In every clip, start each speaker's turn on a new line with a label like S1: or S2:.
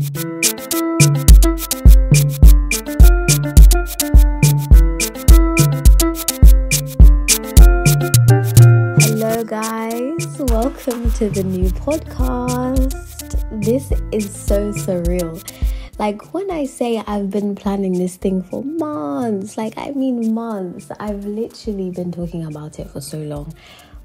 S1: Hello, guys. Welcome to the new podcast. This is so surreal. Like, when I say I've been planning this thing for months, like, I mean months, I've literally been talking about it for so long.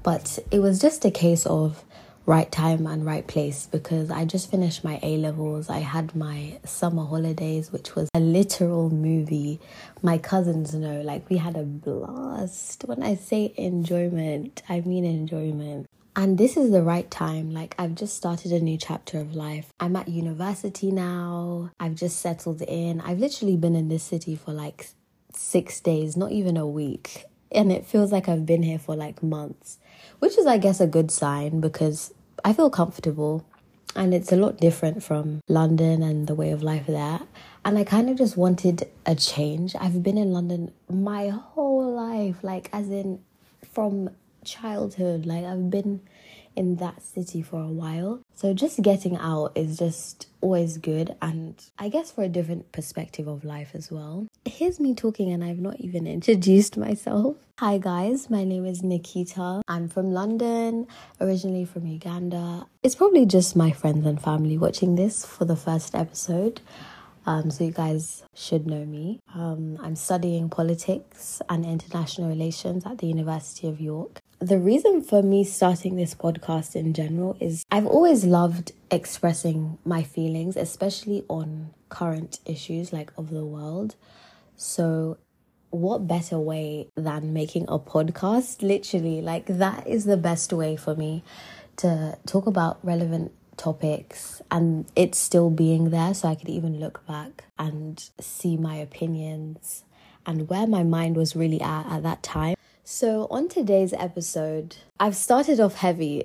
S1: But it was just a case of right time and right place because I just finished my A levels. I had my summer holidays, which was a literal movie. My cousins know, like, we had a blast. When I say enjoyment, I mean enjoyment. And this is the right time. Like, I've just started a new chapter of life. I'm at university now. I've just settled in. I've literally been in this city for like six days, not even a week. And it feels like I've been here for like months, which is, I guess, a good sign because I feel comfortable and it's a lot different from London and the way of life there. And I kind of just wanted a change. I've been in London my whole life, like, as in from childhood. Like, I've been in that city for a while. So just getting out is just always good and I guess for a different perspective of life as well. Here's me talking and I've not even introduced myself. Hi guys, my name is Nikita. I'm from London, originally from Uganda. It's probably just my friends and family watching this for the first episode. Um, so you guys should know me. Um, I'm studying politics and international relations at the University of York. The reason for me starting this podcast in general is I've always loved expressing my feelings, especially on current issues like of the world. So what better way than making a podcast? Literally, like that is the best way for me to talk about relevant topics and it's still being there so I could even look back and see my opinions and where my mind was really at at that time. So, on today's episode, I've started off heavy.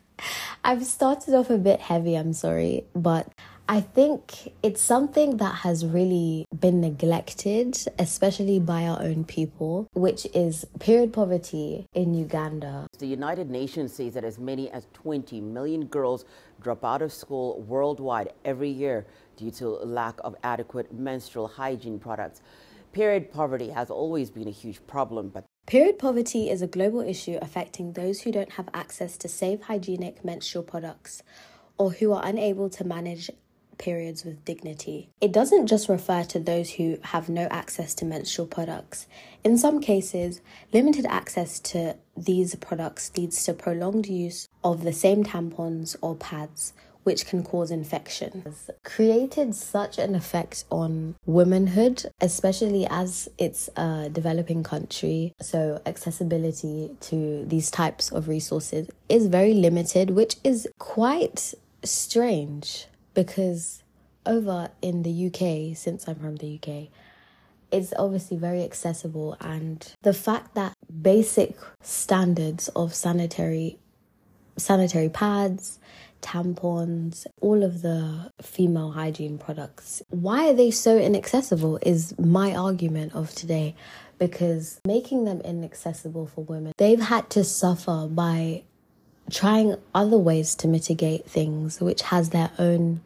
S1: I've started off a bit heavy, I'm sorry, but I think it's something that has really been neglected, especially by our own people, which is period poverty in Uganda.
S2: The United Nations says that as many as 20 million girls drop out of school worldwide every year due to lack of adequate menstrual hygiene products. Period poverty has always been a huge problem, but
S1: Period poverty is a global issue affecting those who don't have access to safe hygienic menstrual products or who are unable to manage periods with dignity. It doesn't just refer to those who have no access to menstrual products. In some cases, limited access to these products leads to prolonged use of the same tampons or pads, which can cause infection. It's created such an effect on womanhood, especially as it's a developing country. So, accessibility to these types of resources is very limited, which is quite strange because over in the UK, since I'm from the UK, it's obviously very accessible and the fact that basic standards of sanitary sanitary pads tampons, all of the female hygiene products. Why are they so inaccessible is my argument of today because making them inaccessible for women, they've had to suffer by trying other ways to mitigate things which has their own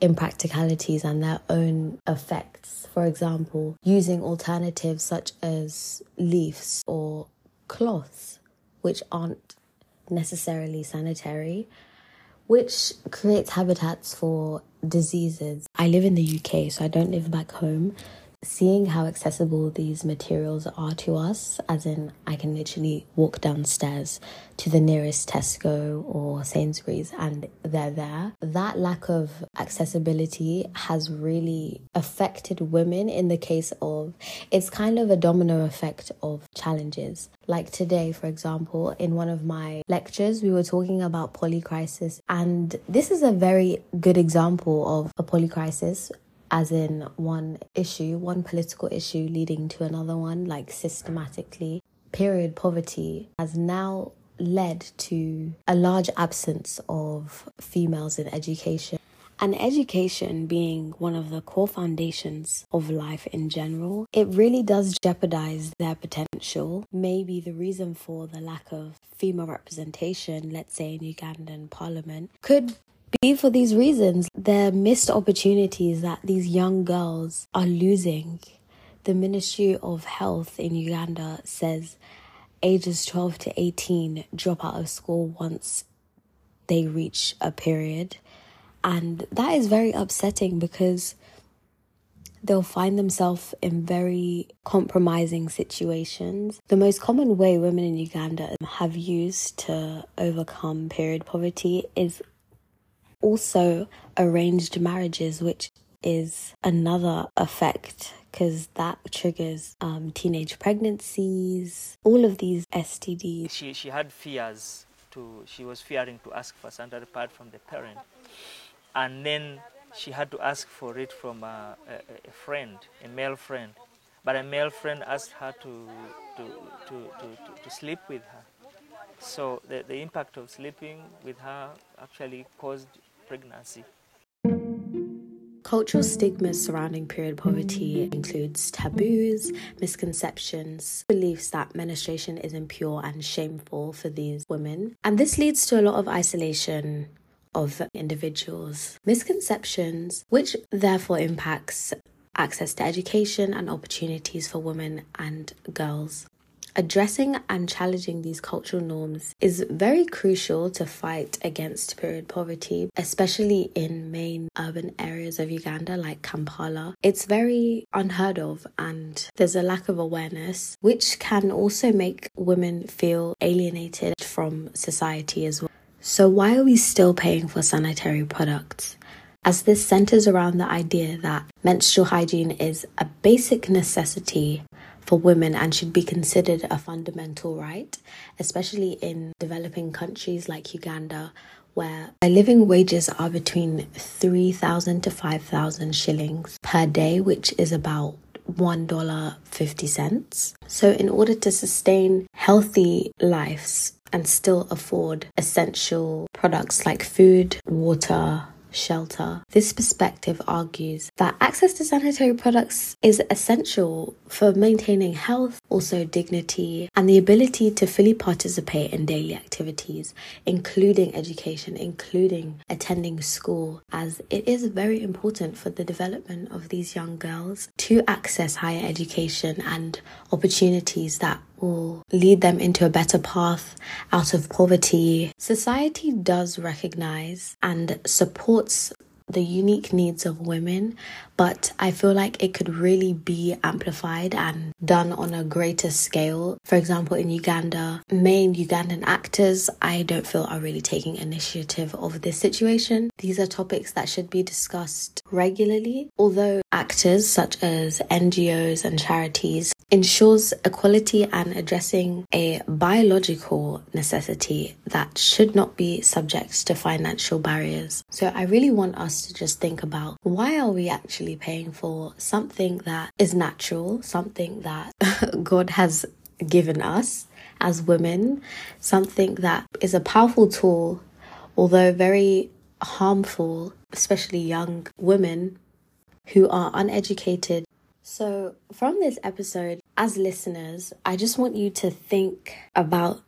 S1: impracticalities and their own effects. For example, using alternatives such as leaves or cloths, which aren't necessarily sanitary which creates habitats for diseases. I live in the UK, so I don't live back home. Seeing how accessible these materials are to us, as in, I can literally walk downstairs to the nearest Tesco or Sainsbury's and they're there. That lack of accessibility has really affected women in the case of it's kind of a domino effect of challenges. Like today, for example, in one of my lectures, we were talking about polycrisis, and this is a very good example of a polycrisis as in one issue, one political issue leading to another one, like systematically. Period poverty has now led to a large absence of females in education. And education being one of the core foundations of life in general, it really does jeopardize their potential. Maybe the reason for the lack of female representation, let's say in Ugandan parliament, could be for these reasons. They're missed opportunities that these young girls are losing. The Ministry of Health in Uganda says ages 12 to 18 drop out of school once they reach a period. And that is very upsetting because they'll find themselves in very compromising situations. The most common way women in Uganda have used to overcome period poverty is also arranged marriages, which is another effect because that triggers um, teenage pregnancies, all of these STDs.
S3: She, she had fears to, she was fearing to ask for sanitary pad from the parent. And then she had to ask for it from a, a, a, friend, a male friend. But a male friend asked her to, to, to, to, to, sleep with her. So the, the impact of sleeping with her actually caused pregnancy.
S1: Cultural stigmas surrounding period poverty includes taboos, misconceptions, beliefs that menstruation is impure and shameful for these women. And this leads to a lot of isolation of individuals. Misconceptions, which therefore impacts access to education and opportunities for women and girls. Addressing and challenging these cultural norms is very crucial to fight against period poverty, especially in main urban areas of Uganda like Kampala. It's very unheard of, and there's a lack of awareness, which can also make women feel alienated from society as well. So, why are we still paying for sanitary products? As this centers around the idea that menstrual hygiene is a basic necessity for women and should be considered a fundamental right, especially in developing countries like Uganda, where living wages are between 3,000 to 5,000 shillings per day, which is about $1.50. So, in order to sustain healthy lives and still afford essential products like food, water, shelter. This perspective argues that access to sanitary products is essential for maintaining health, also dignity, and the ability to fully participate in daily activities, including education, including attending school, as it is very important for the development of these young girls to access higher education and opportunities that will lead them into a better path out of poverty. Society does recognize and supports the unique needs of women, but I feel like it could really be amplified and done on a greater scale. For example, in Uganda, main Ugandan actors, I don't feel are really taking initiative of this situation. These are topics that should be discussed regularly, although actors such as NGOs and charities ensures equality and addressing a biological necessity that should not be subject to financial barriers. So I really want us to just think about why are we actually paying for something that is natural, something that God has given us as women, something that is a powerful tool, although very harmful, especially young women who are uneducated. So, from this episode, as listeners, I just want you to think about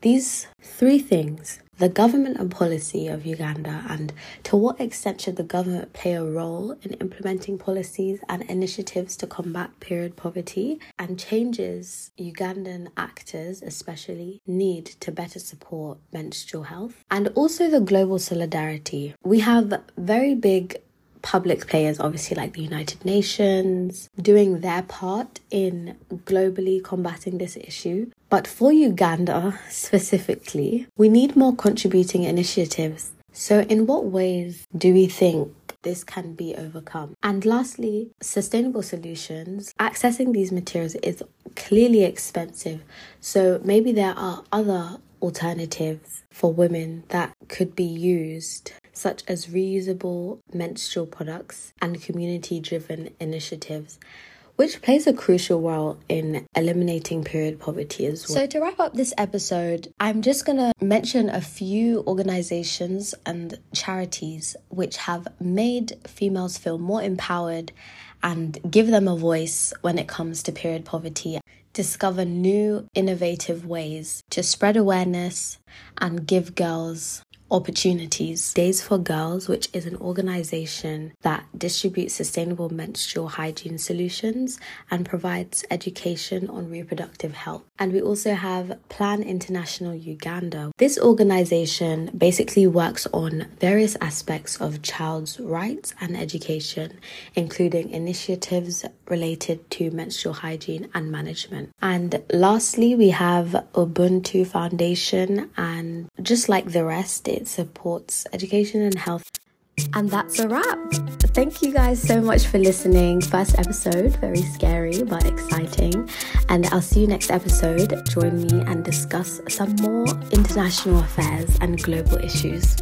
S1: these three things the government and policy of Uganda, and to what extent should the government play a role in implementing policies and initiatives to combat period poverty, and changes Ugandan actors, especially, need to better support menstrual health, and also the global solidarity. We have very big public players, obviously, like the United Nations, doing their part in globally combating this issue. But for Uganda specifically, we need more contributing initiatives. So, in what ways do we think this can be overcome? And lastly, sustainable solutions. Accessing these materials is clearly expensive. So, maybe there are other alternatives for women that could be used such as reusable menstrual products and community driven initiatives which plays a crucial role in eliminating period poverty as well. So, to wrap up this episode, I'm just going to mention a few organizations and charities which have made females feel more empowered and give them a voice when it comes to period poverty. Discover new innovative ways to spread awareness and give girls opportunities. Days for Girls, which is an organization that distributes sustainable menstrual hygiene solutions and provides education on reproductive health. And we also have Plan International Uganda. This organization basically works on various aspects of child's rights and education, including initiatives related to menstrual hygiene and management. And lastly, we have Ubuntu Foundation, and just like the rest, it supports education and health. And that's a wrap. Thank you guys so much for listening. First episode, very scary but exciting. And I'll see you next episode. Join me and discuss some more international affairs and global issues.